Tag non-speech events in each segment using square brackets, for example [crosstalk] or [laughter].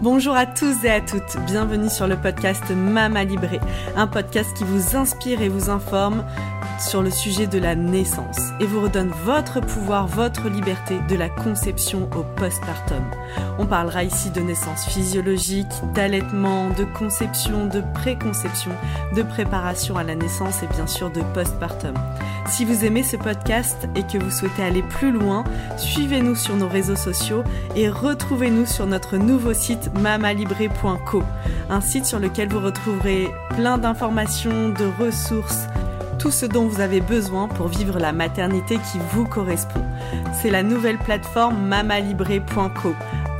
Bonjour à tous et à toutes, bienvenue sur le podcast Mama Libré, un podcast qui vous inspire et vous informe sur le sujet de la naissance et vous redonne votre pouvoir, votre liberté de la conception au postpartum. On parlera ici de naissance physiologique, d'allaitement, de conception, de préconception, de préparation à la naissance et bien sûr de postpartum. Si vous aimez ce podcast et que vous souhaitez aller plus loin, suivez-nous sur nos réseaux sociaux et retrouvez-nous sur notre nouveau site mamalibré.co, un site sur lequel vous retrouverez plein d'informations, de ressources, tout ce dont vous avez besoin pour vivre la maternité qui vous correspond. C'est la nouvelle plateforme mamalibré.co,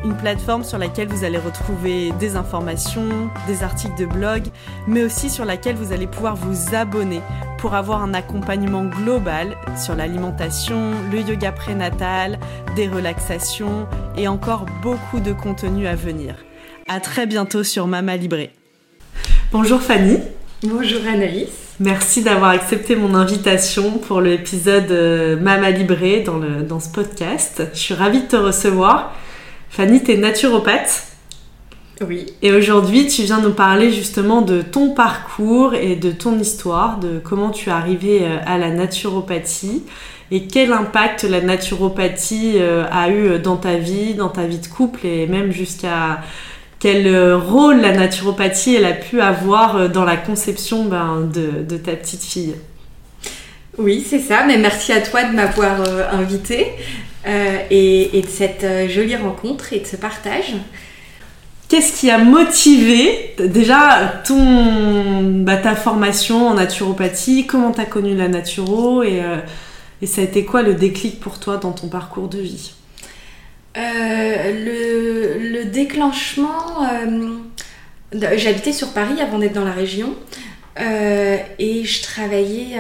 une plateforme sur laquelle vous allez retrouver des informations, des articles de blog, mais aussi sur laquelle vous allez pouvoir vous abonner pour avoir un accompagnement global sur l'alimentation, le yoga prénatal, des relaxations et encore beaucoup de contenu à venir. À très bientôt sur Mama Libré. Bonjour Fanny. Bonjour Anaïs. Merci d'avoir accepté mon invitation pour l'épisode euh, Mama Libré dans, le, dans ce podcast. Je suis ravie de te recevoir. Fanny, tu es naturopathe. Oui. Et aujourd'hui, tu viens nous parler justement de ton parcours et de ton histoire, de comment tu es arrivée euh, à la naturopathie et quel impact la naturopathie euh, a eu dans ta vie, dans ta vie de couple et même jusqu'à quel euh, rôle la naturopathie elle a pu avoir dans la conception ben, de, ta petite fille. Oui, c'est ça. Mais merci à toi de m'avoir invitée et, de cette jolie rencontre et de ce partage. Qu'est-ce qui a motivé déjà ton, bah, ta formation en naturopathie? Comment tu as connu la naturo? Et, euh, et, ça a été quoi le déclic pour toi dans ton parcours de vie? Euh, le, déclenchement, euh, j'habitais sur Paris avant d'être dans la région et je travaillais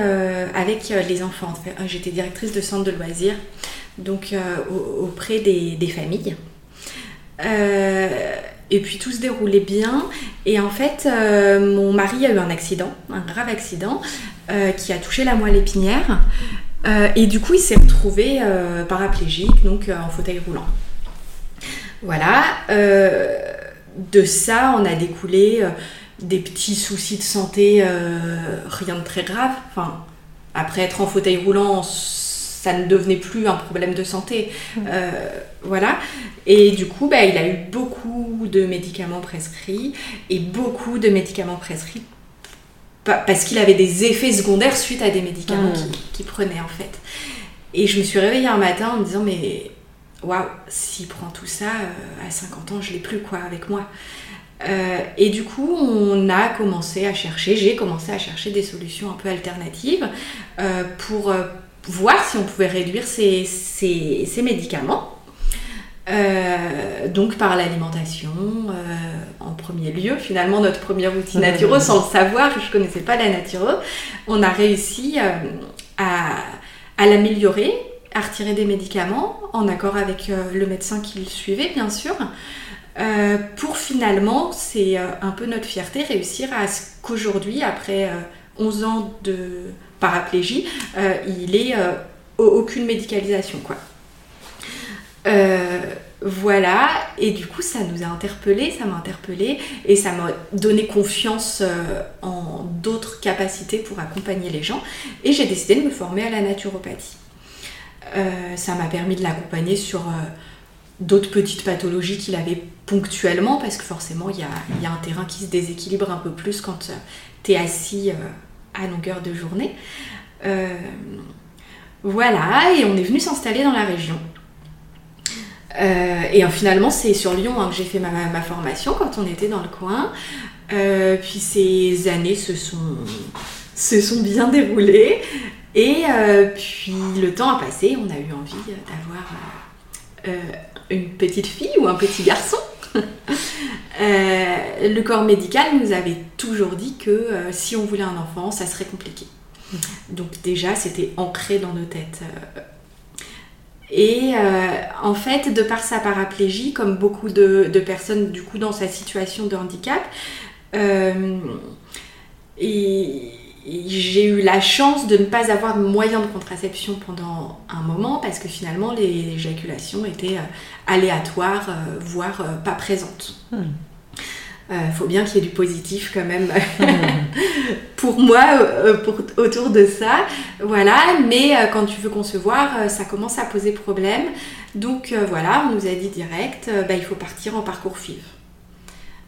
avec les enfants. J'étais directrice de centre de loisirs, donc auprès des, familles. Et puis tout se déroulait bien. Et en fait, euh, mon mari a eu un accident, un grave accident, euh, qui a touché la moelle épinière. Euh, et du coup, il s'est retrouvé paraplégique, donc en fauteuil roulant. Voilà. de ça, on a découlé des petits soucis de santé, rien de très grave. Enfin, après être en fauteuil roulant, ça ne devenait plus un problème de santé. Mmh. Euh, voilà. Et du coup, bah, il a eu beaucoup de médicaments prescrits et beaucoup de médicaments prescrits parce qu'il avait des effets secondaires suite à des médicaments mmh. qu'il prenait en fait. Et je me suis réveillée un matin en me disant mais waouh, s'il prend tout ça euh, à 50 ans, je l'ai plus quoi avec moi. Euh, et du coup, on a commencé à chercher, j'ai commencé à chercher des solutions un peu alternatives pour voir si on pouvait réduire ces, médicaments. Euh, donc par l'alimentation euh, en premier lieu. Finalement, notre premier outil [laughs] naturo, sans le savoir, je ne connaissais pas la naturo, on a réussi euh, à, à l'améliorer, à retirer des médicaments en accord avec le médecin qui le suivait, bien sûr. Pour finalement, c'est un peu notre fierté, réussir à ce qu'aujourd'hui, après 11 ans de, paraplégie, euh, il euh, aucune médicalisation quoi. Euh, voilà, et du coup ça nous a interpellés, ça m'a interpellé et ça m'a donné confiance en d'autres capacités pour accompagner les gens et j'ai décidé de me former à la naturopathie. ça m'a permis de l'accompagner sur d'autres petites pathologies qu'il avait ponctuellement parce que forcément il y a, un terrain qui se déséquilibre un peu plus quand tu es assis à longueur de journée. Euh, voilà, et on est venu s'installer dans la région. Euh, et finalement, c'est sur Lyon hein, que j'ai fait ma, formation quand on était dans le coin. Euh, puis ces années se sont, se sont bien déroulées. Et puis le temps a passé, on a eu envie d'avoir une petite fille ou un petit garçon. [laughs] Euh, le corps médical nous avait toujours dit que euh, si on voulait un enfant, ça serait compliqué. Donc déjà, c'était ancré dans nos têtes. Euh. Et en fait, de par sa paraplégie, comme beaucoup de, personnes du coup dans sa situation de handicap, il, j'ai eu la chance de ne pas avoir de moyen de contraception pendant un moment parce que finalement les éjaculations étaient euh, aléatoires, euh, voire euh, pas présentes. Il hmm. faut bien qu'il y ait du positif quand même hmm. [laughs] pour moi autour de ça. Voilà, mais quand tu veux concevoir, ça commence à poser problème. Donc voilà, on nous a dit direct, bah, il faut partir en parcours FIV.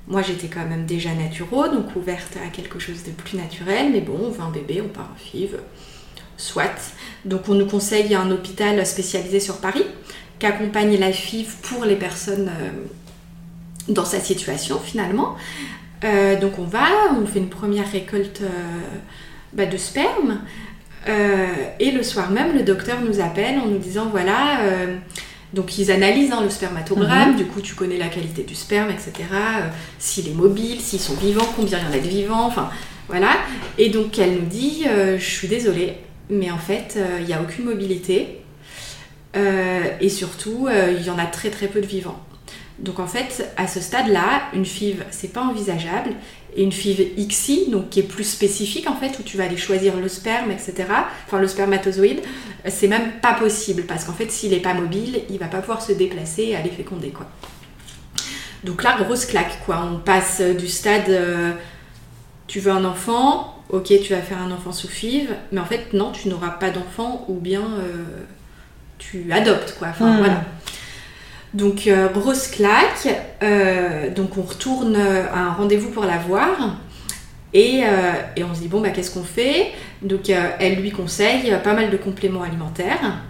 Moi, j'étais quand même déjà naturo, donc ouverte à quelque chose de plus naturel. Mais bon, on veut un bébé, on part en FIV. Soit. Donc, on nous conseille un hôpital spécialisé sur Paris qui accompagne la FIV pour les personnes euh, dans sa situation finalement. Euh, donc, on va, on fait une première récolte euh, bah, de sperme. et le soir même, le docteur nous appelle en nous disant voilà donc ils analysent hein, le spermatogramme, mhm. du coup tu connais la qualité du sperme, etc. Euh, s'il est mobile, s'ils sont vivants, combien il y en a de vivants, enfin voilà. Et donc elle nous dit, euh, je suis désolée, mais en fait euh, il n'y a aucune mobilité. et surtout, il y en a très très peu de vivants. Donc en fait, à ce stade-là, une FIV, c'est pas envisageable. Et une FIV XI, donc qui est plus spécifique en fait, où tu vas aller choisir le sperme, etc. Enfin le spermatozoïde, c'est même pas possible parce qu'en fait, s'il est pas mobile, il va pas pouvoir se déplacer et aller féconder quoi. Donc là, grosse claque quoi. On passe du stade, euh, tu veux un enfant, ok, tu vas faire un enfant sous FIV, mais en fait non, tu n'auras pas d'enfant ou bien euh, tu adoptes quoi. Enfin hmm. voilà. Donc euh, grosse claque, euh, donc on retourne à un rendez-vous pour la voir. Et, euh, on se dit bon bah qu'est-ce qu'on fait? Donc elle lui conseille pas mal de compléments alimentaires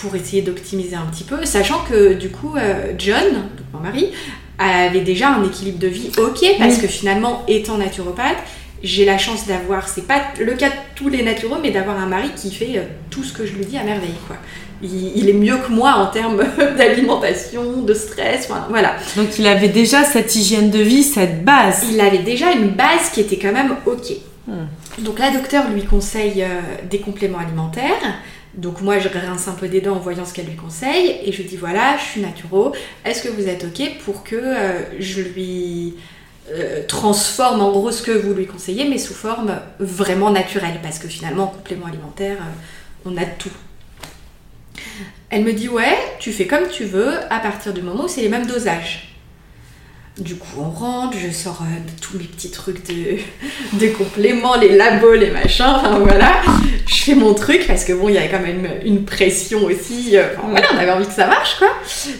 pour essayer d'optimiser un petit peu, sachant que du coup John, donc mon mari, avait déjà un équilibre de vie ok parce que finalement étant naturopathe, j'ai la chance d'avoir, c'est pas le cas de tous les naturaux, mais d'avoir un mari qui fait tout ce que je lui dis à merveille quoi il, est mieux que moi en termes [laughs] d'alimentation, de stress, voilà. Donc il avait déjà cette hygiène de vie, cette base. Il avait déjà une base qui était quand même ok. Hmm. Donc la docteur lui conseille euh, des compléments alimentaires. Donc moi je rince un peu des dents en voyant ce qu'elle lui conseille et je dis voilà, je suis naturo, est-ce que vous êtes ok pour que euh, je lui euh, transforme en gros ce que vous lui conseillez mais sous forme vraiment naturelle? Parce que finalement en complément alimentaire on a tout elle me dit ouais, tu fais comme tu veux à partir du moment où c'est les mêmes dosages. Du coup, on rentre, je sors euh, tous mes petits trucs de, [laughs] de, compléments, les labos, les machins, enfin voilà. Je fais mon truc parce que bon, il y a quand même une pression aussi. Euh, voilà, on avait envie que ça marche quoi.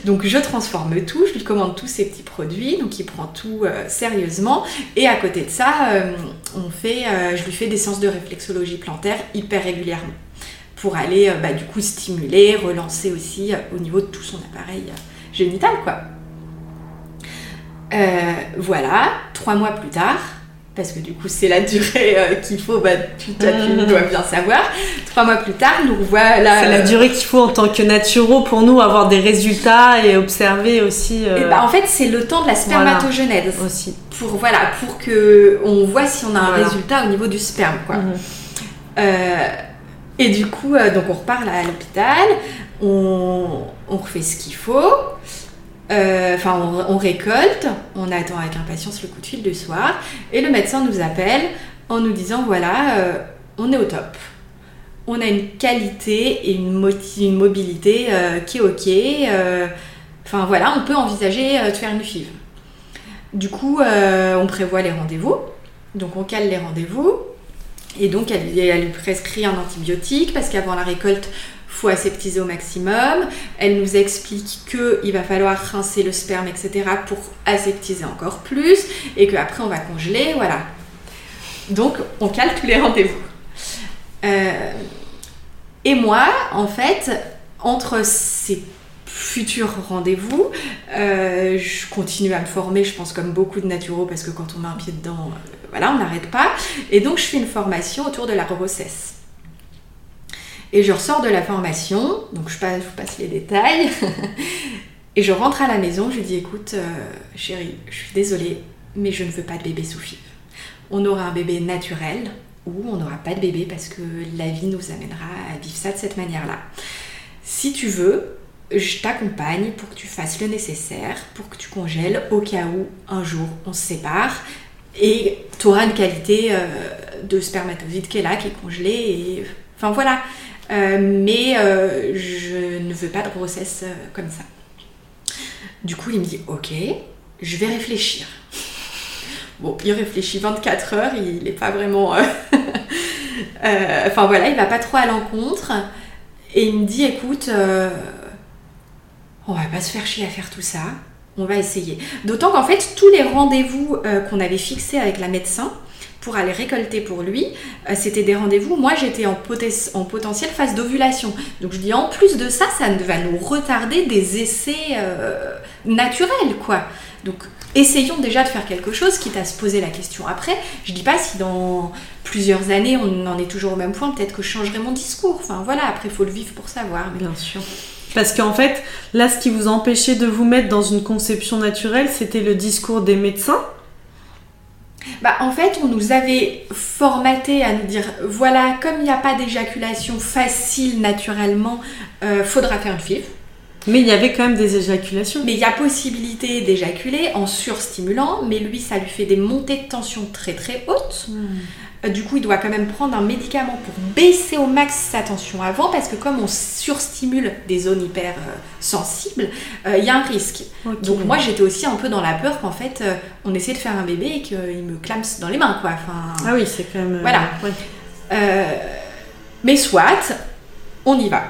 Donc je transforme tout, je lui commande tous ces petits produits, donc il prend tout euh, sérieusement. Et à côté de ça, on fait, je lui fais des séances de réflexologie plantaire hyper régulièrement pour aller euh, bah, du coup stimuler, relancer aussi euh, au niveau de tout son appareil euh, génital quoi. voilà, trois mois plus tard, parce que du coup c'est la durée qu'il faut, bah, tu, mmh. dois bien savoir. Trois mois plus tard, nous voilà. C'est la durée qu'il faut en tant que naturo pour nous avoir des résultats et observer aussi. Et bah, en fait c'est le temps de la spermatogenèse aussi. Pour voilà, pour que on voit si on a un résultat au niveau du sperme quoi. Mmh. Et du coup, euh, donc on repart à l'hôpital, on, refait ce qu'il faut, euh, enfin on, récolte, on attend avec impatience le coup de fil du soir, et le médecin nous appelle en nous disant voilà, euh, on est au top. On a une qualité et une, une mobilité qui est ok. Enfin voilà, on peut envisager de faire une FIV. Du coup, on prévoit les rendez-vous. Donc on cale les rendez-vous. Et donc, elle, lui prescrit un antibiotique parce qu'avant la récolte, faut aseptiser au maximum. Elle nous explique qu'il va falloir rincer le sperme, etc. pour aseptiser encore plus et qu'après on va congeler, voilà. Donc on cale tous les rendez-vous. Euh, et moi, en fait, entre ces futurs rendez-vous, euh, je continue à me former, je pense comme beaucoup de naturaux, parce que quand on met un pied dedans, voilà, on n'arrête pas. Et donc, je fais une formation autour de la grossesse. Et je ressors de la formation, donc je, passe, vous passe les détails. [laughs] et je rentre à la maison, je lui dis écoute, euh, chérie, je suis désolée, mais je ne veux pas de bébé sous. On aura un bébé naturel ou on n'aura pas de bébé parce que la vie nous amènera à vivre ça de cette manière-là. Si tu veux, je t'accompagne pour que tu fasses le nécessaire, pour que tu congèles au cas où un jour on se sépare et tu auras une qualité euh, de spermatozoïde qui est là, qui est congelée. Et... Enfin voilà. Euh, mais euh, je ne veux pas de grossesse comme ça. Du coup, il me dit Ok, je vais réfléchir. Bon, il réfléchit 24 heures, il n'est pas vraiment. [laughs] enfin voilà, il va pas trop à l'encontre. Et il me dit Écoute, on va pas se faire chier à faire tout ça on va essayer. D'autant qu'en fait, tous les rendez-vous euh, qu'on avait fixés avec la médecin pour aller récolter pour lui, euh, c'était des rendez-vous. Moi, j'étais en, en, potentielle phase d'ovulation. Donc, je dis en plus de ça, ça va nous retarder des essais euh, naturels, quoi. Donc, essayons déjà de faire quelque chose, quitte à se poser la question après. Je dis pas si dans plusieurs années on en est toujours au même point, peut-être que je changerai mon discours. Enfin voilà, après il faut le vivre pour savoir. Bien sûr. Parce qu'en fait, là, ce qui vous empêchait de vous mettre dans une conception naturelle, c'était le discours des médecins bah, en fait, on nous avait formaté à nous dire voilà, comme il n'y a pas d'éjaculation facile naturellement, euh, faudra faire une FIV. Mais il y avait quand même des éjaculations. Mais il y a possibilité d'éjaculer en surstimulant, mais lui, ça lui fait des montées de tension très très hautes. Hmm. Euh, du coup, il doit quand même prendre un médicament pour baisser au max sa tension avant, parce que comme on surstimule des zones hyper euh, sensibles, euh, il y a un risque. Donc moi, j'étais aussi un peu dans la peur qu'en fait, on essaie de faire un bébé et qu'il me clame dans les mains, quoi. Enfin, ah oui, c'est quand même... Voilà. mais soit, on y va.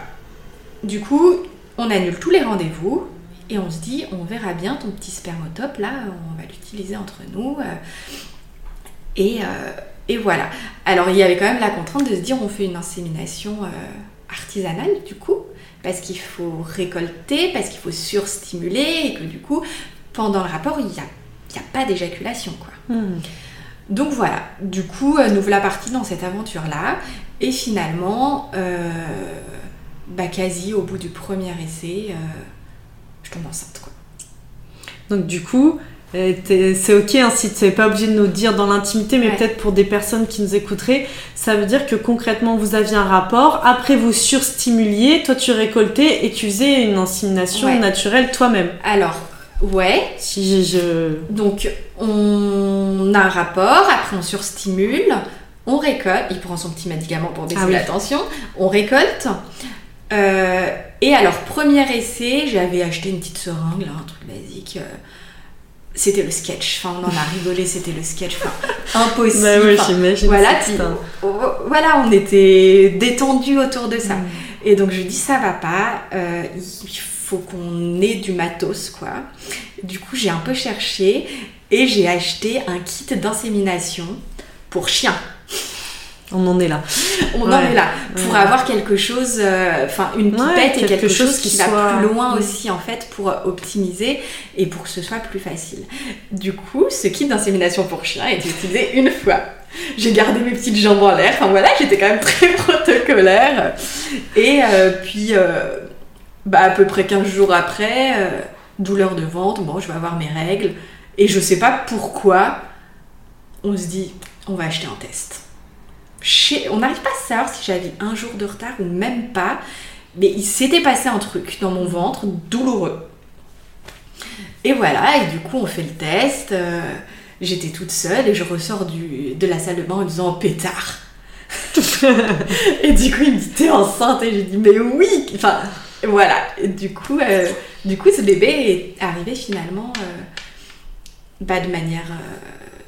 Du coup, on annule tous les rendez-vous et on se dit, on verra bien ton petit spermotope, là, on va l'utiliser entre nous. et et voilà. Alors il y avait quand même la contrainte de se dire on fait une insémination euh, artisanale du coup, parce qu'il faut récolter, parce qu'il faut surstimuler, et que du coup, pendant le rapport, il n'y a, a, pas d'éjaculation. quoi. Hmm. Donc voilà, du coup, euh, nous voilà partis dans cette aventure-là, et finalement, euh, bah, quasi au bout du premier essai, je tombe enceinte. Quoi. Donc du coup, c'est ok hein, si tu n'es pas obligé de nous dire dans l'intimité, mais peut-être pour des personnes qui nous écouteraient, ça veut dire que concrètement vous aviez un rapport, après vous surstimuliez, toi tu récoltais et tu faisais une insémination naturelle toi-même. Alors, ouais. Si je... Donc on a un rapport, après on surstimule, on récolte, il prend son petit médicament pour baisser ah la tension, on récolte. Euh, et alors, premier essai, j'avais acheté une petite seringue, un truc basique. Euh, c'était le sketch. Enfin, on en a rigolé, c'était le sketch. Enfin, [laughs] impossible. Bah voilà, voilà, on était détendus autour de ça. Mm. Et donc, je dis, ça va pas. Euh, il faut qu'on ait du matos, quoi. Du coup, j'ai un peu cherché et j'ai acheté un kit d'insémination pour chiens. On en est là. On en est là. Pour avoir quelque chose, euh, enfin une pipette et quelque, chose, qui, va plus loin aussi en fait pour optimiser et pour que ce soit plus facile. Du coup, ce kit d'insémination pour chien a été utilisé une fois. J'ai gardé mes petites jambes en l'air. Enfin voilà, j'étais quand même [laughs] très protocolaire. Et euh, puis, euh, bah, à peu près 15 jours après, douleur de ventre, bon, je vais avoir mes règles. Et je sais pas pourquoi, on se dit, on va acheter un test on n'arrive pas à savoir si j'avais un jour de retard ou même pas, mais il s'était passé un truc dans mon ventre douloureux. Et voilà, et du coup on fait le test, euh, j'étais toute seule et je ressors de la salle de bain en disant pétard. [laughs] et du coup il me dit t'es enceinte et j'ai dit mais oui Enfin voilà, et du coup, euh, ce bébé est arrivé finalement euh, pas de manière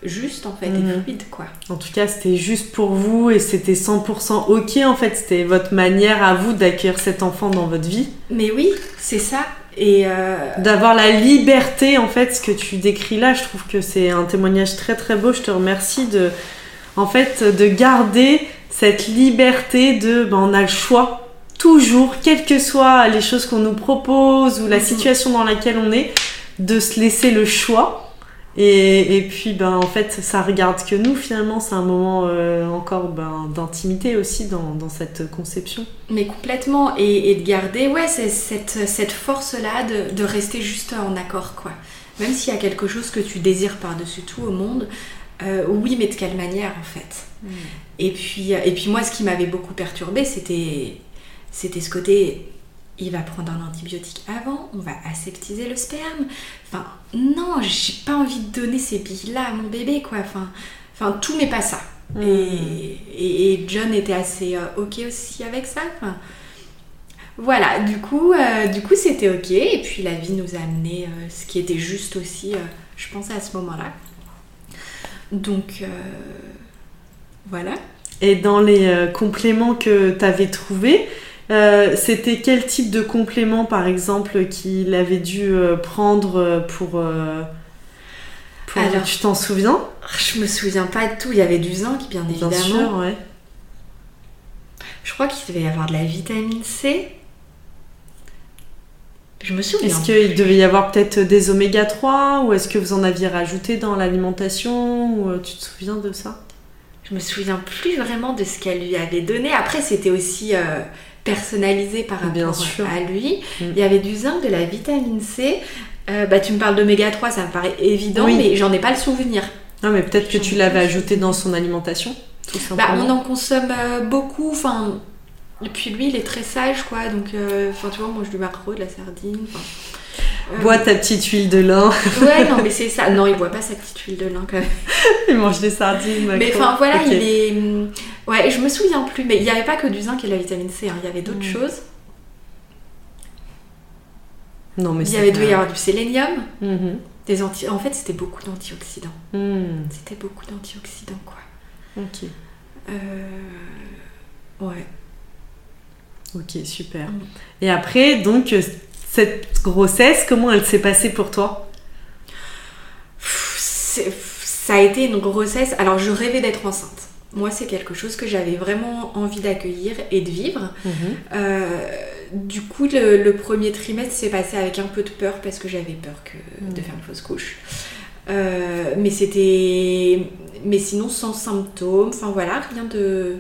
juste en fait et mhm. fluide quoi. En tout cas, c'était juste pour vous et c'était 100% OK en fait, c'était votre manière à vous d'accueillir cet enfant dans votre vie. Mais oui, c'est ça. Et euh, d'avoir la liberté en fait, ce que tu décris là, je trouve que c'est un témoignage très très beau. Je te remercie de en fait de garder cette liberté de ben, on a le choix toujours, quelles que soient les choses qu'on nous propose ou la mhm. situation dans laquelle on est, de se laisser le choix et, et, puis, ben, en fait, ça regarde que nous, finalement, c'est un moment euh, encore ben, d'intimité aussi dans, dans, cette conception. Mais complètement, et, et de garder, ouais, cette, cette force-là de, de, rester juste en accord, quoi. Même s'il y a quelque chose que tu désires par-dessus tout au monde, euh, oui, mais de quelle manière, en fait. Mm. Et, puis, et puis, moi, ce qui m'avait beaucoup perturbé, c'était, c'était ce côté il va prendre un antibiotique avant, on va aseptiser le sperme. Enfin, non, j'ai pas envie de donner ces billes-là à mon bébé, quoi. Enfin, enfin tout n'est pas ça. Hmm. Et, et- et John était assez euh, ok aussi avec ça. Enfin, voilà, du coup, euh, du coup c'était ok. Et puis la vie nous a amené euh, ce qui était juste aussi, je pense, à ce moment-là. Donc, voilà. Et dans les compléments que tu avais trouvés, euh, c'était quel type de complément, par exemple, qu'il avait dû euh, prendre euh, pour... pour- Alors- tu t'en souviens? Je me souviens pas de tout. Il y avait du zinc, bien évidemment. Bien sûr, ouais. Je crois qu'il devait y avoir de la vitamine C. Je me souviens. Est-ce qu'il devait y avoir peut-être des oméga 3 ou est-ce que vous en aviez rajouté dans l'alimentation ou tu te souviens de ça? Je me souviens plus vraiment de ce qu'elle lui avait donné. Après, c'était aussi euh, personnalisé par rapport Bien sûr. à lui. Mm. Il y avait du zinc, de la vitamine C. Euh, bah, tu me parles d'oméga 3, ça me paraît évident, Oui. mais j'en ai pas le souvenir. Non, mais peut-être que tu ai l'avais ajouté dans son alimentation, tout Bah, on en consomme euh, beaucoup. Enfin, et puis lui, il est très sage, quoi. Donc, euh, tu vois, moi, je lui macro de la sardine. euh, Bois ta petite huile de lin, [laughs] Ouais, non, mais c'est ça. Non, il boit pas sa petite huile de lin quand même. [laughs] il mange des sardines. Mais enfin voilà, il est. Ouais, je me souviens plus, mais il n'y avait pas que du zinc et de la vitamine C, hein, il y avait d'autres Mm. choses. Non, mais Il y avait devait y avoir du sélénium, Mhm. des anti. En fait, c'était beaucoup d'antioxydants. Hmm, C'était beaucoup d'antioxydants, quoi. Ok, Euh... Ouais. ok, super. Mm. Et après, donc, euh, cette grossesse, comment elle s'est passée pour toi? Pff, Ça a été une grossesse. Alors, je rêvais d'être enceinte. Moi, c'est quelque chose que j'avais vraiment envie d'accueillir et de vivre. Euh, du coup, le, le premier trimestre s'est passé avec un peu de peur parce que j'avais peur que, de faire une fausse couche. Euh, mais c'était. Mais sinon, sans symptômes, enfin voilà, rien de,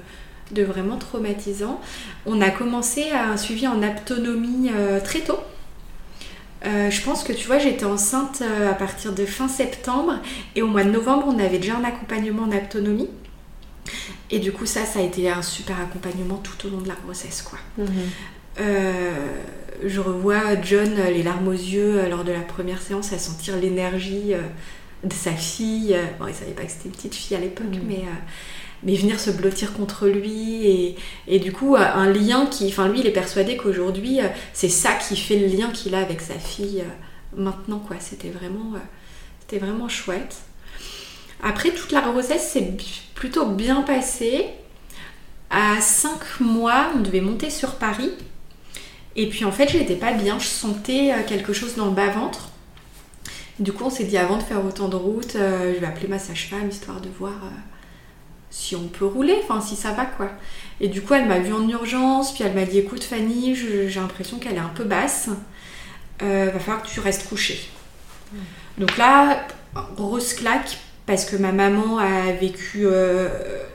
de vraiment traumatisant. On a commencé à un suivi en aptonomie euh, très tôt. Euh, je pense que tu vois, j'étais enceinte à partir de fin septembre et au mois de novembre, on avait déjà un accompagnement en aptonomie. Et du coup, ça, ça a été un super accompagnement tout au long de la grossesse, quoi. Mhm. Euh, je revois John euh, les larmes aux yeux euh, lors de la première séance à sentir l'énergie de sa fille. Bon, il savait pas que c'était une petite fille à l'époque, Mhm. mais, euh, mais venir se blottir contre lui et, et du coup un lien qui, enfin lui il est persuadé qu'aujourd'hui c'est ça qui fait le lien qu'il a avec sa fille maintenant quoi. C'était vraiment, c'était vraiment chouette. Après toute la grossesse s'est plutôt bien passée. À 5 mois, on devait monter sur Paris. Et puis en fait, j'étais pas bien, je sentais euh, quelque chose dans le bas-ventre. Du coup, on s'est dit avant de faire autant de route, euh, je vais appeler ma sage-femme histoire de voir euh, si on peut rouler, enfin si ça va quoi. Et du coup, elle m'a vue en urgence, puis elle m'a dit écoute Fanny, je- j'ai l'impression qu'elle est un peu basse, Euh, va falloir que tu restes couchée. Donc là, grosse claque parce que ma maman a vécu, euh,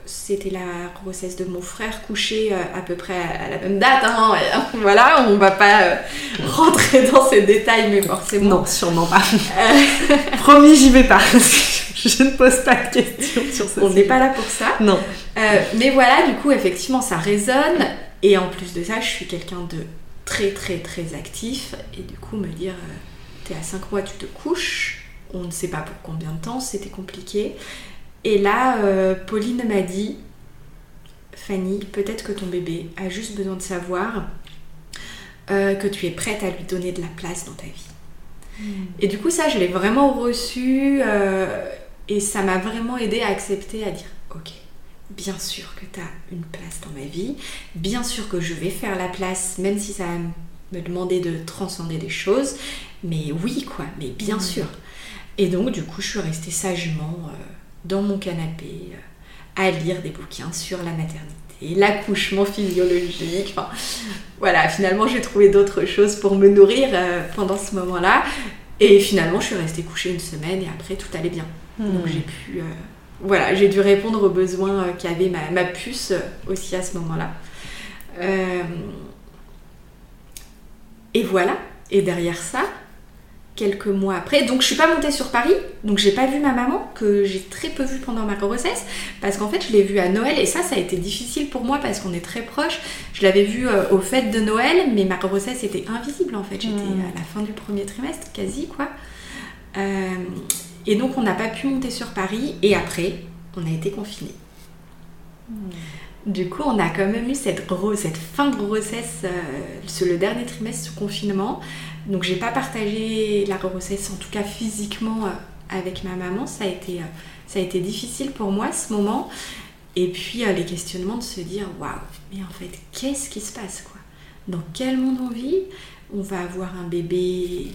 c'était la grossesse de mon frère couché euh, à peu près à la même date. hein, et, [laughs] voilà, on va pas euh, [laughs] rentrer dans ces détails, mais forcément. Non, sûrement pas. Euh, [laughs] Promis, j'y vais pas. Je ne pose pas de questions sur ce on n'est pas là pour ça. Non. Mais voilà, du coup, effectivement, ça résonne. Et en plus de ça, je suis quelqu'un de très, très, très actif. Et du coup, me dire, t'es à 5 mois, tu te couches. On ne sait pas pour combien de temps, c'était compliqué. Et là, euh, Pauline m'a dit, Fanny, peut-être que ton bébé a juste besoin de savoir euh, que tu es prête à lui donner de la place dans ta vie. Et du coup, ça, je l'ai vraiment reçu euh, et ça m'a vraiment aidé à accepter, à dire Ok, bien sûr que tu as une place dans ma vie, bien sûr que je vais faire la place, même si ça va me demander de transcender des choses, mais oui, quoi, mais bien Mhm. sûr. Et donc, du coup, je suis restée sagement euh, dans mon canapé euh, à lire des bouquins sur la maternité, l'accouchement physiologique. Enfin, voilà, finalement, j'ai trouvé d'autres choses pour me nourrir euh, pendant ce moment-là. Et finalement, je suis restée couchée une semaine et après, tout allait bien. Donc, j'ai pu. euh, voilà, j'ai dû répondre aux besoins qu'avait ma, ma puce aussi à ce moment-là. Euh, et voilà. Et derrière ça, quelques mois après. Donc je suis pas montée sur Paris, donc j'ai pas vu ma maman, que j'ai très peu vue pendant ma grossesse, parce qu'en fait je l'ai vue à Noël, et ça ça a été difficile pour moi parce qu'on est très proches. Je l'avais vue euh, aux fêtes de Noël, mais ma grossesse était invisible en fait. J'étais Hmm. à la fin du premier trimestre, quasi quoi. Euh, et donc on n'a pas pu monter sur Paris, et après on a été confinés. Du coup, on a quand même eu cette fin de grossesse, euh, sur le dernier trimestre sous confinement. Donc, j'ai pas partagé la grossesse, en tout cas physiquement, euh, avec ma maman. Ça a, été, euh, ça a été difficile pour moi ce moment. Et puis, euh, les questionnements de se dire waouh, mais en fait, qu'est-ce qui se passe quoi? Dans quel monde on vit? On va avoir un bébé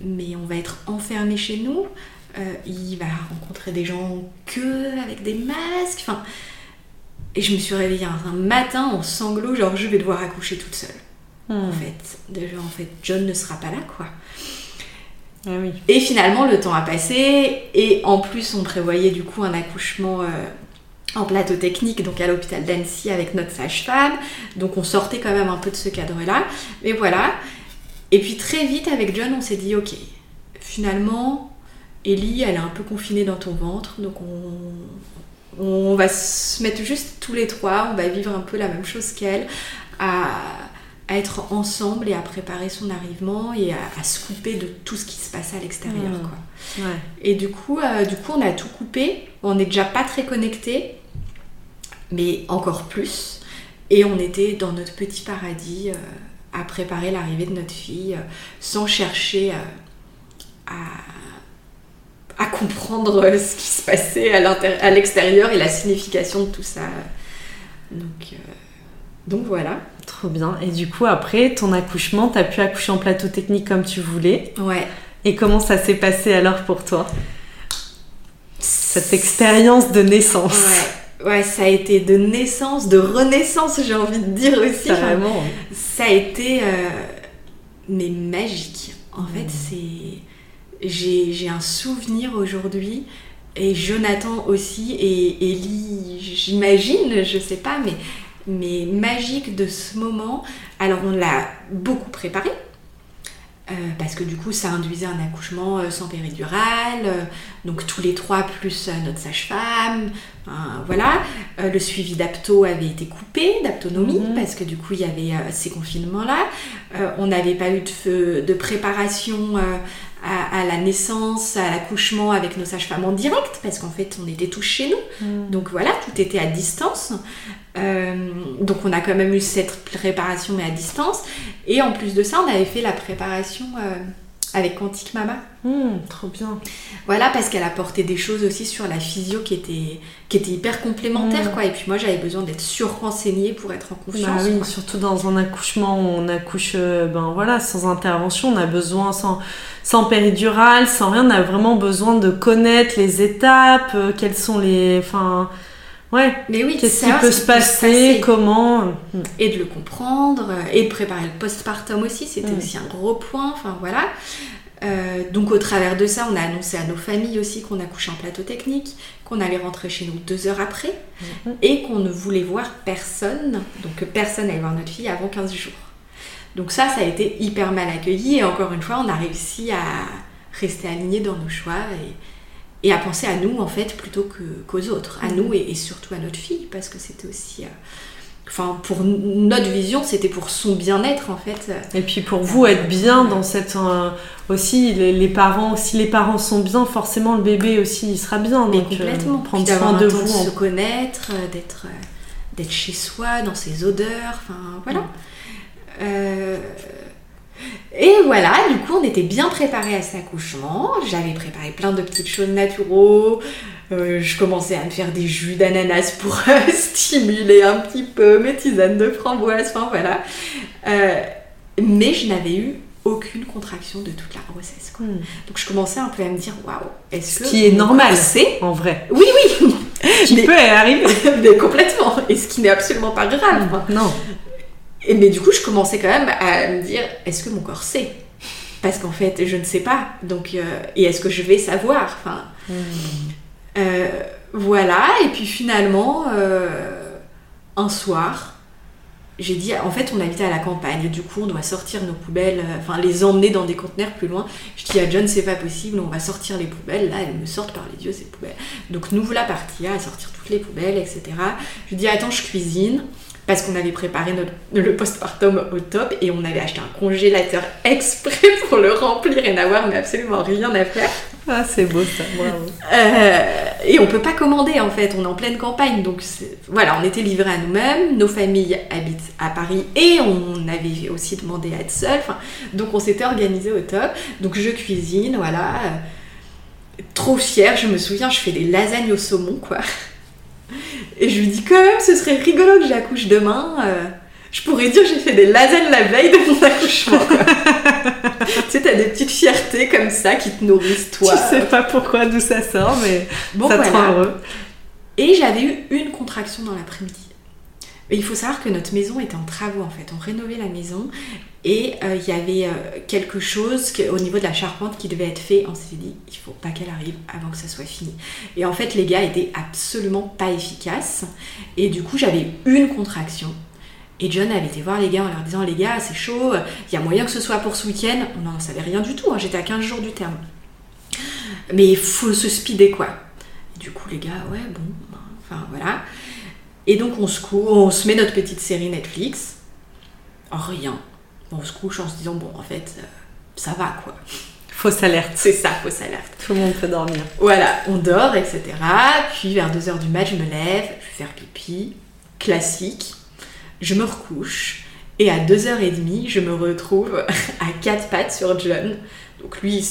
mais on va être enfermé chez nous. Euh, il va rencontrer des gens que avec des masques. Enfin, et je me suis réveillée un matin en sanglots, genre je vais devoir accoucher toute seule. En fait, déjà en fait, John ne sera pas là quoi. Ah oui. Et finalement, le temps a passé et en plus, on prévoyait du coup un accouchement. euh, en plateau technique, donc à l'hôpital d'Annecy avec notre sage-femme. Donc on sortait quand même un peu de ce cadre-là. Mais voilà. Et puis très vite avec John, on s'est dit, ok, finalement, Ellie, elle est un peu confinée dans ton ventre, donc on, on va se mettre juste tous les trois, on va vivre un peu la même chose qu'elle, à, à être ensemble et à préparer son arrivement et à, à se couper de tout ce qui se passe à l'extérieur. Mm. Ouais. Et du coup, euh, du coup, on a tout coupé. On n'est déjà pas très connectés, mais encore plus. Et on était dans notre petit paradis euh, à préparer l'arrivée de notre fille, euh, sans chercher à, à comprendre ce qui se passait à l'extérieur et la signification de tout ça. Donc, donc voilà. Trop bien. Et du coup, après ton accouchement, t'as pu accoucher en plateau technique comme tu voulais. Ouais. Et comment ça s'est passé alors pour toi? Cette expérience de naissance. Ouais. Ouais, ça a été de naissance, de renaissance, j'ai envie de dire aussi. Carrément. Ça a été euh, mais magique. En fait, c'est j'ai j'ai un souvenir aujourd'hui et Jonathan aussi et Ellie, j'imagine, je sais pas, mais mais magique de ce moment. Alors on l'a beaucoup préparé. euh, parce que du coup, ça induisait un accouchement euh, sans péridurale, euh, donc tous les trois plus notre sage-femme, hein, voilà. Le suivi d'apto avait été coupé, d'aptonomie, Mhm. parce que du coup, il y avait ces confinements-là. On n'avait pas eu de, feu- de préparation à, à la naissance, à l'accouchement avec nos sages-femmes en direct, parce qu'en fait, on était tous chez nous. Mm. Donc voilà, tout était à distance. Euh, donc on a quand même eu cette préparation, mais à distance. Et en plus de ça, on avait fait la préparation euh, avec Quantique Mama. Mm, trop bien. Voilà, parce qu'elle apportait des choses aussi sur la physio qui étaient, qui étaient hyper complémentaires, Mm. quoi. Et puis moi, j'avais besoin d'être sur-renseignée pour être en Bah confiance. oui, surtout dans un accouchement où on accouche euh, ben voilà, sans intervention, on a besoin sans, sans péridurale, sans rien, on a vraiment besoin de connaître les étapes, euh, quelles sont les. Enfin, ouais, Mais oui, qu'est-ce qui peut se passer, comment. Mm. et de le comprendre et de préparer le postpartum aussi, c'était aussi un gros point. Enfin voilà. Euh, donc au travers de ça, on a annoncé à nos familles aussi qu'on accouchait en plateau technique, qu'on allait rentrer chez nous deux heures après et qu'on ne voulait voir personne, donc que personne n'allait voir notre fille avant 15 jours. Donc ça, ça a été hyper mal accueilli et encore une fois, on a réussi à rester alignés dans nos choix et, et à penser à nous en fait plutôt que- qu'aux autres, à nous et, et surtout à notre fille parce que c'était aussi... euh, Enfin, pour notre vision, c'était pour son bien-être en fait. Et puis pour vous être bien dans cette euh, aussi les, les parents si les parents sont bien forcément le bébé aussi il sera bien Mais donc euh, complètement. prendre Puis d'avoir soin de vous de se connaître, euh, d'être euh, d'être chez soi, dans ses odeurs, enfin voilà. Euh, Et voilà, du coup, on était bien préparés à cet accouchement. J'avais préparé plein de petites choses naturaux. Euh, je commençais à me faire des jus d'ananas pour euh, [laughs] stimuler un petit peu mes tisanes de framboise. Enfin voilà. Euh, mais je n'avais eu aucune contraction de toute la grossesse. quoi. Hmm. Donc je commençais un peu à me dire waouh, est-ce Ce que qui est normal. corset- en vrai Oui, oui, qui Mais- peut arriver [laughs] mais complètement. Et ce qui n'est absolument pas grave. non Et mais du coup, je commençais quand même à me dire est-ce que mon corps sait? Parce qu'en fait, je ne sais pas. Donc, euh, et est-ce que je vais savoir? Enfin, euh, voilà. Et puis finalement, euh, un soir, j'ai dit, en fait, on habitait à la campagne, du coup, on doit sortir nos poubelles, enfin, les emmener dans des conteneurs plus loin. Je dis à John, c'est pas possible, on va sortir les poubelles. Là, elles me sortent par les yeux, ces poubelles. Donc, nous voilà partis à sortir toutes les poubelles, etc. Je dis, attends, je cuisine parce qu'on avait préparé notre, le postpartum au top et on avait acheté un congélateur exprès pour le remplir et n'avoir mais absolument rien à faire. Ah, c'est beau ça, bravo. Euh, et on peut pas commander en fait, on est en pleine campagne, donc voilà, on était livrés à nous-mêmes, nos familles habitent à Paris et on avait aussi demandé à être seuls, donc on s'était organisé au top. Donc je cuisine, voilà, trop fière, je me souviens, je fais des lasagnes au saumon quoi. Et je lui dis quand même, ce serait rigolo que j'accouche demain. Euh, je pourrais dire j'ai fait des lasagnes la veille de mon [laughs] accouchement. [laughs] tu sais, t'as des petites fiertés comme ça qui te nourrissent toi. Je sais pas pourquoi d'où ça sort, mais bon, ça te rend heureux. Et j'avais eu une contraction dans l'après-midi. Il faut savoir que notre maison était en travaux en fait. On rénovait la maison et euh, il y avait euh, quelque chose au niveau de la charpente qui devait être fait. On s'est dit, il faut pas qu'elle arrive avant que ça soit fini. Et en fait, les gars étaient absolument pas efficaces. Et du coup, j'avais une contraction. Et John avait été voir les gars en leur disant, les gars, c'est chaud, il y a moyen que ce soit pour ce week-end. On n'en savait rien du tout, hein. j'étais à 15 jours du terme. Mais il faut se speeder quoi. Et du coup, les gars, ouais, bon, enfin voilà. Et donc on se, on se met notre petite série Netflix. Rien. On se couche en se disant, bon, en fait, euh, ça va quoi. Fausse alerte. C'est ça, fausse alerte. Tout le monde peut dormir. Voilà, on dort, etc. Puis vers 2h du mat, je me lève, je vais faire pipi, classique. Je me recouche. Et à 2h30, je me retrouve [laughs] à quatre pattes sur John. Donc lui,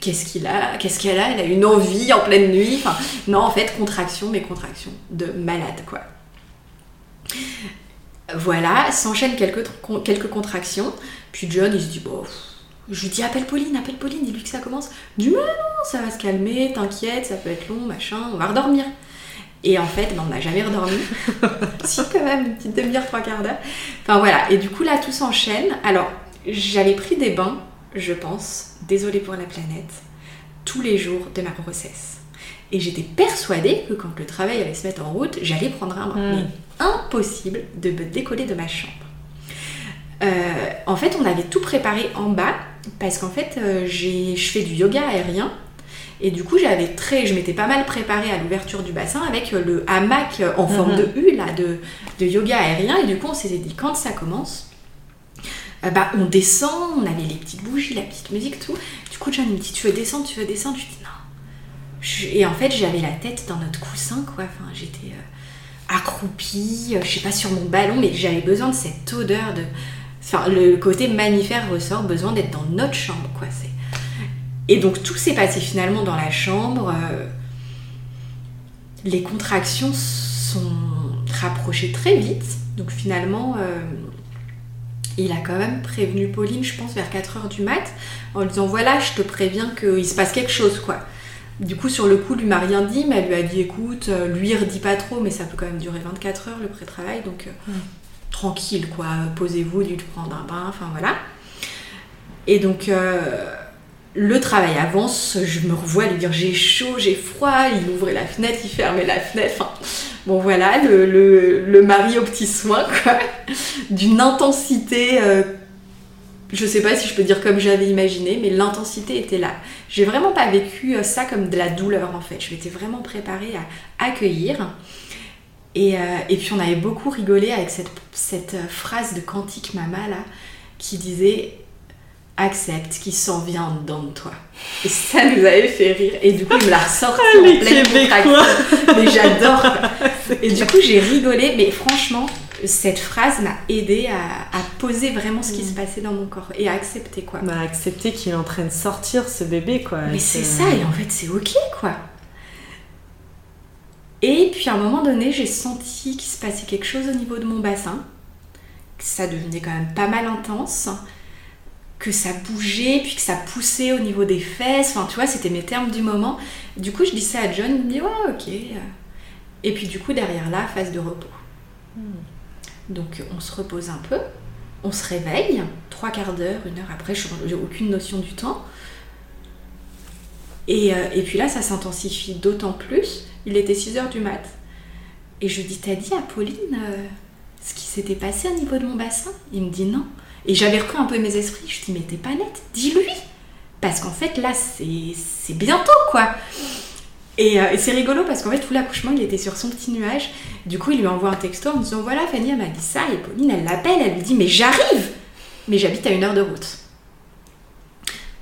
qu'est-ce qu'il a Qu'est-ce qu'elle a? Elle a une envie en pleine nuit. Enfin, non, en fait, contraction, mais contraction de malade, quoi. Voilà, s'enchaînent quelques, quelques contractions. Puis John, il se dit, bon, je lui dis, appelle Pauline, appelle Pauline, dis-lui que ça commence. Du mais non, ça va se calmer, t'inquiète, ça peut être long, machin, on va redormir. Et en fait, ben, on n'a jamais redormi. [laughs] si, quand même, une petite demi-heure, trois quarts d'heure. Enfin voilà, et du coup, là, tout s'enchaîne. Alors, j'avais pris des bains, je pense, désolée pour la planète, tous les jours de ma grossesse. Et j'étais persuadée que quand le travail allait se mettre en route, j'allais prendre un bain. Hmm. Mais impossible de me décoller de ma chambre. Euh, en fait, on avait tout préparé en bas parce qu'en fait, euh, je fais du yoga aérien. Et du coup, j'avais très, je m'étais pas mal préparée à l'ouverture du bassin avec le hamac en forme de U là, de, de yoga aérien. Et du coup, on s'était dit quand ça commence, bah, on descend, on avait les petites bougies, la petite musique, tout. Du coup, John me dit Tu veux descendre Tu veux descendre? Je dis Non. Et en fait, j'avais la tête dans notre coussin, quoi. J'étais euh, accroupie, euh, je sais pas, sur mon ballon, mais j'avais besoin de cette odeur de. Enfin, le côté mammifère ressort, besoin d'être dans notre chambre, quoi. Et donc, tout s'est passé finalement dans la chambre. les contractions sont rapprochées très vite. Donc, finalement il a quand même prévenu Pauline, je pense, vers 4h du mat, en lui disant voilà, je te préviens qu'il se passe quelque chose, quoi. Du coup, sur le coup, lui m'a rien dit, mais elle lui a dit écoute, euh, lui, redit pas trop, mais ça peut quand même durer 24 heures le pré-travail, donc euh, tranquille, quoi. Posez-vous, lui prendre un bain, enfin voilà. Et donc, euh, le travail avance, je me revois lui dire j'ai chaud, j'ai froid, il ouvrait la fenêtre, il fermait la fenêtre, enfin Bon voilà, le, mari au petit soin, quoi. [laughs] D'une intensité, euh, je sais pas si je peux dire comme j'avais imaginé, mais l'intensité était là. J'ai vraiment pas vécu euh, ça comme de la douleur en fait. Je m'étais vraiment préparée à accueillir. Et, euh, puis on avait beaucoup rigolé avec cette, cette phrase de Quantique Mama là, qui disait accepte qui s'en vient dedans de toi. Et ça nous avait fait rire. Et du coup, il me l'a ressorti ah, en pleine. Mais j'adore. [laughs] Et du coup, j'ai rigolé. Mais franchement, cette phrase m'a aidé à, poser vraiment ce qui se mm. passait dans mon corps et à accepter quoi. Bah, accepter qu'il est en train de sortir ce bébé quoi. Mais c'est ça, et en fait, c'est ok quoi. Et puis à un moment donné, j'ai senti qu'il se passait quelque chose au niveau de mon bassin. Ça devenait quand même pas mal intense que ça bougeait, puis que ça poussait au niveau des fesses. Enfin, tu vois, c'était mes termes du moment. Du coup, je dis ça à John, il me dit, ouais, ok. Et puis, du coup, derrière là, phase de repos. Hmm. Donc, on se repose un peu, on se réveille, trois quarts d'heure, une heure après, je n'ai aucune notion du temps. Et, euh, et puis là, ça s'intensifie d'autant plus. Il était 6 heures du mat. Et je dis, t'as dit à Pauline, euh, ce qui s'était passé au niveau de mon bassin? Il me dit non. Et j'avais repris un peu mes esprits. Je dis mais t'es pas nette, dis-lui. Parce qu'en fait là c'est bientôt quoi. Euh, et, c'est rigolo parce qu'en fait tout l'accouchement il était sur son petit nuage. Du coup il lui envoie un texto en disant voilà Fanny elle m'a dit ça et Pauline elle l'appelle, elle lui dit mais j'arrive Mais j'habite à une heure de route.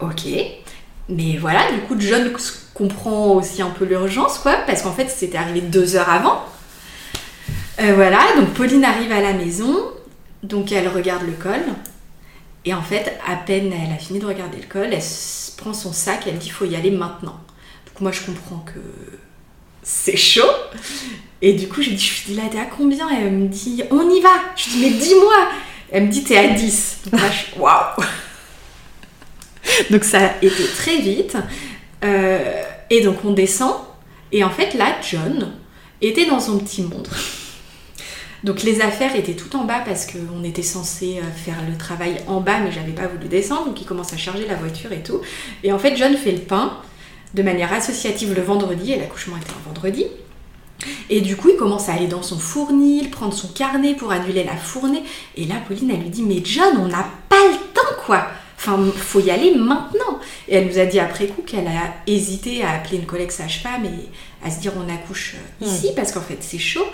Ok. Mais voilà, du coup John comprend aussi un peu l'urgence quoi parce qu'en fait c'était arrivé deux heures avant. Euh, voilà, donc Pauline arrive à la maison, donc elle regarde le col. Et en fait, à peine elle a fini de regarder le col, elle prend son sac, elle dit faut y aller maintenant. Donc moi je comprends que c'est chaud. Et du coup je lui dis suis dilatée à combien? Elle me dit on y va. Je lui dis mais dis-moi. Elle me dit t'es à 10. Donc là waouh. Donc ça a été très vite. Euh, et donc on descend. Et en fait là John était dans son petit monde. Donc les affaires étaient tout en bas parce qu'on était censé euh, faire le travail en bas, mais j'avais pas voulu descendre, donc il commence à charger la voiture et tout. Et en fait, John fait le pain de manière associative le vendredi, et l'accouchement était un vendredi. Et du coup, il commence à aller dans son fournil, prendre son carnet pour annuler la fournée. Et là, Pauline, elle lui dit Mais John, on n'a pas le temps, quoi Enfin, faut y aller maintenant. Et elle nous a dit après coup qu'elle a hésité à appeler une collègue sage-femme et à se dire on accouche euh, ici, parce qu'en fait, c'est chaud.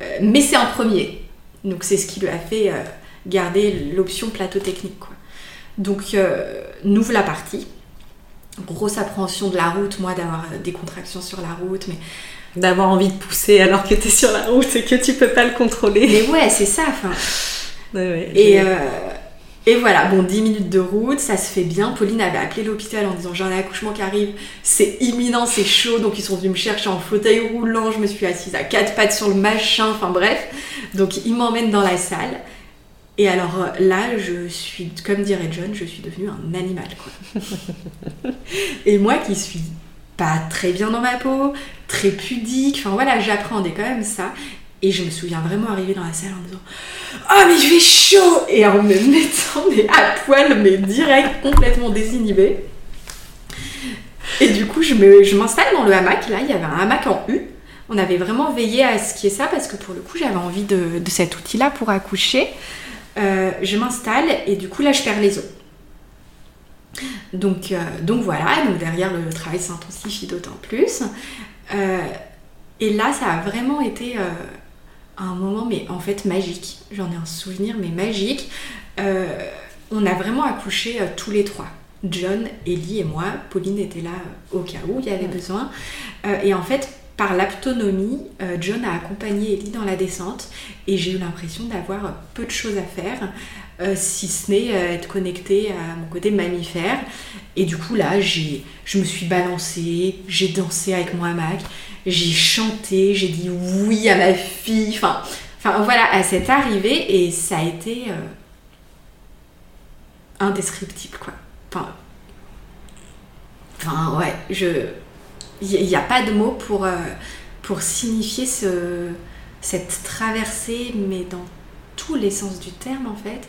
Euh, mais c'est un premier. Donc c'est ce qui lui a fait euh, garder l'option plateau technique. Quoi. Donc euh, nous la partie. Grosse appréhension de la route, moi d'avoir des contractions sur la route, mais d'avoir envie de pousser alors que tu es sur la route et que tu peux pas le contrôler. Mais ouais, c'est ça. Enfin. et, et voilà, bon, 10 minutes de route, ça se fait bien. Pauline avait appelé l'hôpital en disant j'ai un accouchement qui arrive, c'est imminent, c'est chaud, donc ils sont venus me chercher en fauteuil roulant, je me suis assise à quatre pattes sur le machin, enfin bref. Donc ils m'emmènent dans la salle. Et alors euh, là, je suis, comme dirait John, je suis devenue un animal, quoi. [laughs] Et moi qui suis pas très bien dans ma peau, très pudique, enfin voilà, j'appréhendais quand même ça. Et je me souviens vraiment arriver dans la salle en disant Oh, mais je vais chaud Et en me mettant mais à poil, mais direct, complètement désinhibé. Et du coup, je m'installe je dans le hamac. Là, il y avait un hamac en U. On avait vraiment veillé à ce qui est ça parce que pour le coup, j'avais envie de, cet outil-là pour accoucher. Euh, je m'installe et du coup, là, je perds les os. Donc, euh, donc voilà, donc derrière le travail s'intensifie d'autant plus. Euh, et là, ça a vraiment été un moment, mais en fait magique. J'en ai un souvenir, mais magique. Euh, on a vraiment accouché euh, tous les trois. John, Ellie et moi. Pauline était là euh, au cas où il y avait besoin. et en fait, par l'autonomie, John a accompagné Ellie dans la descente et j'ai eu l'impression d'avoir peu de choses à faire, si ce n'est être connectée à mon côté mammifère. Et du coup, là, je me suis balancée, j'ai dansé avec mon hamac, j'ai chanté, j'ai dit oui à ma fille, enfin, enfin voilà, à cette arrivée et ça a été euh, indescriptible quoi. Enfin, ouais, je, il n'y a pas de mots pour, euh, pour signifier ce, cette traversée, mais dans tous les sens du terme en fait,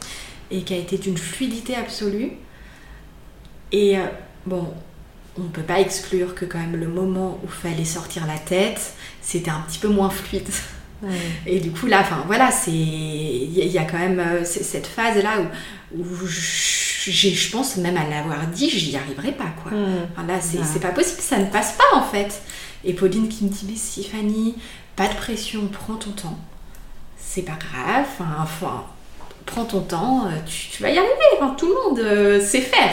et qui a été d'une fluidité absolue. Et euh, bon, on ne peut pas exclure que quand même le moment où fallait sortir la tête, c'était un petit peu moins fluide. Et du coup là, enfin voilà, c'est il y, a quand même euh, cette phase là où, je pense même à l'avoir dit, j'y arriverai pas quoi. Enfin, là, c'est pas possible, ça ne passe pas en fait. Et Pauline qui me dit mais si Fanny, pas de pression, prends ton temps. C'est pas grave, enfin, prends ton temps, euh, tu, vas y arriver. Enfin, tout le monde euh, sait faire.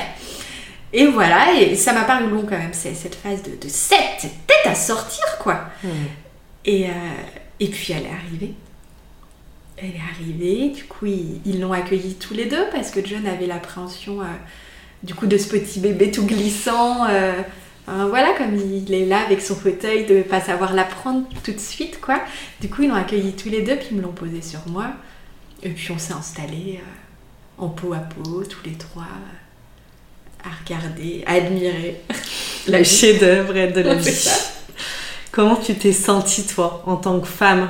Et voilà, et ça m'a paru long quand même, cette phase de, cette, tête à sortir, quoi. Hmm. Et, euh, et puis elle est arrivée. Elle est arrivée, du coup ils l'ont accueillie tous les deux parce que John avait l'appréhension euh, du coup de ce petit bébé tout glissant. Euh, voilà, comme il est là avec son fauteuil, de ne pas savoir la prendre tout de suite, quoi. Du coup ils l'ont accueilli tous les deux, puis ils me l'ont posé sur moi. Et puis on s'est installés en peau à peau, tous les trois à regarder, à admirer. La chef-d'œuvre de la [laughs] vie. Comment tu t'es sentie, toi, en tant que femme,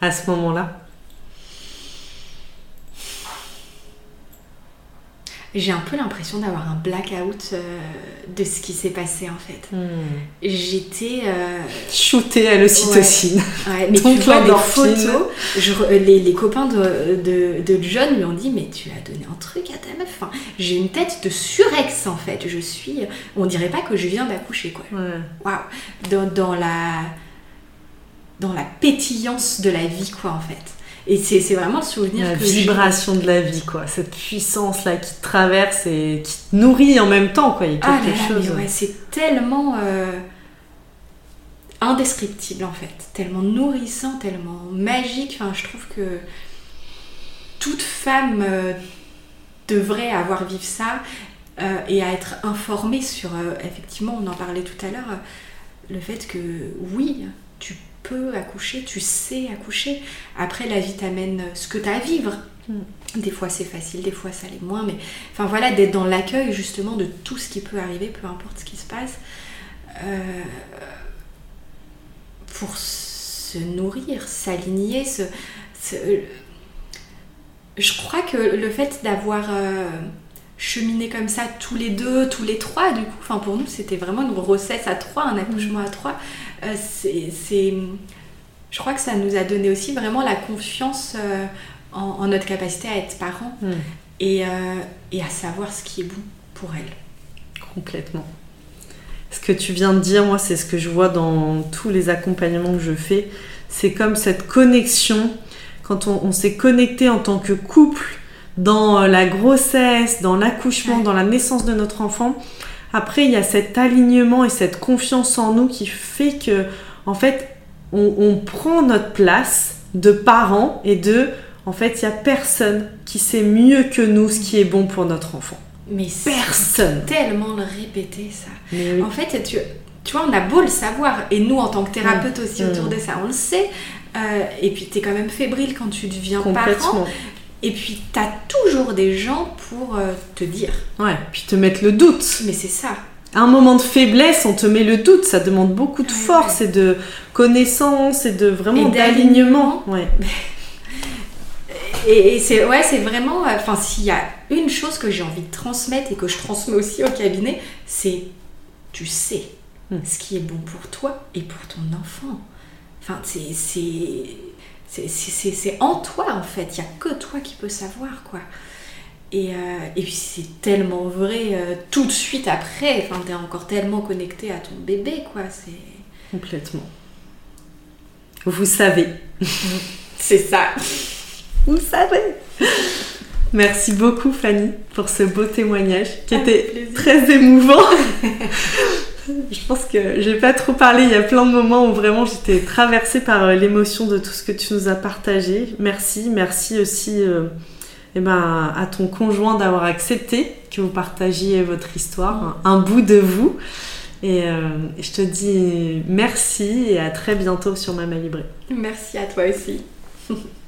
à ce moment-là? J'ai un peu l'impression d'avoir un blackout euh, de ce qui s'est passé en fait. Hmm. J'étais euh, shootée à l'ocytocine. Ouais, [laughs] mais tu vois des photos, je, les, les, copains de, de, de, John lui ont dit mais tu as donné un truc à ta meuf. Enfin, j'ai une tête de surex en fait. Je suis, on dirait pas que je viens d'accoucher quoi. Waouh, dans, dans la dans la pétillance de la vie quoi en fait. Et c'est vraiment le souvenir la vibration de la vie, quoi. Cette puissance-là qui te traverse et qui te nourrit en même temps, quoi. Il y a ah quelque ah chose. Ouais, c'est tellement euh, indescriptible, en fait. Tellement nourrissant, tellement magique. Enfin, je trouve que toute femme euh, devrait avoir vécu ça euh, et à être informée sur, effectivement, on en parlait tout à l'heure, le fait que oui, tu peux accoucher, tu sais accoucher. Après, la vie t'amène ce que tu as à vivre. Mm. Des fois c'est facile, des fois ça l'est moins, mais enfin voilà, d'être dans l'accueil justement de tout ce qui peut arriver, peu importe ce qui se passe, euh, pour se nourrir, s'aligner. Se, Je crois que le fait d'avoir euh, cheminé comme ça tous les deux, tous les trois, du coup, enfin pour nous c'était vraiment une grossesse à trois, un accouchement à trois. Euh, c'est, je crois que ça nous a donné aussi vraiment la confiance euh, en, notre capacité à être parents hmm. et, euh, et, à savoir ce qui est bon pour elle. Complètement. Ce que tu viens de dire, moi, c'est ce que je vois dans tous les accompagnements que je fais. C'est comme cette connexion, quand on, s'est connecté en tant que couple dans la grossesse, dans l'accouchement, dans la naissance de notre enfant, après, il y a cet alignement et cette confiance en nous qui fait que, en fait, on, prend notre place de parents et de, en fait, il n'y a personne qui sait mieux que nous ce qui est bon pour notre enfant. Mais personne. Tellement le répéter ça. En fait, tu, tu vois, on a beau le savoir, et nous en tant que thérapeute aussi mm. autour de ça, on le sait. Euh, et puis tu es quand même fébrile quand tu deviens parent. Et puis, tu as toujours des gens pour euh, te dire. Ouais, puis te mettre le doute. Mais c'est ça. À un moment de faiblesse, on te met le doute. Ça demande beaucoup de force et de connaissance et de vraiment d'alignement. Ouais. [laughs] Et, c'est ouais, c'est vraiment. Euh, enfin, s'il y a une chose que j'ai envie de transmettre et que je transmets aussi au cabinet, c'est tu sais hmm. ce qui est bon pour toi et pour ton enfant. Enfin, c'est c'est en toi en fait, il n'y a que toi qui peux savoir quoi. Et, euh, et puis c'est tellement vrai euh, tout de suite après, enfin t'es encore tellement connecté à ton bébé quoi, c'est... Complètement. Vous savez. [laughs] c'est ça. Vous savez. Merci beaucoup Fanny pour ce beau témoignage qui était très émouvant. [laughs] Je pense que j'ai pas trop parlé. Il y a plein de moments où vraiment j'étais traversée par euh, l'émotion de tout ce que tu nous as partagé. Merci, merci aussi euh, eh ben, à ton conjoint d'avoir accepté que vous partagiez votre histoire, un, bout de vous. Et euh, je te dis merci et à très bientôt sur Mama Libré. Merci à toi aussi. [laughs]